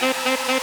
dance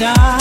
and I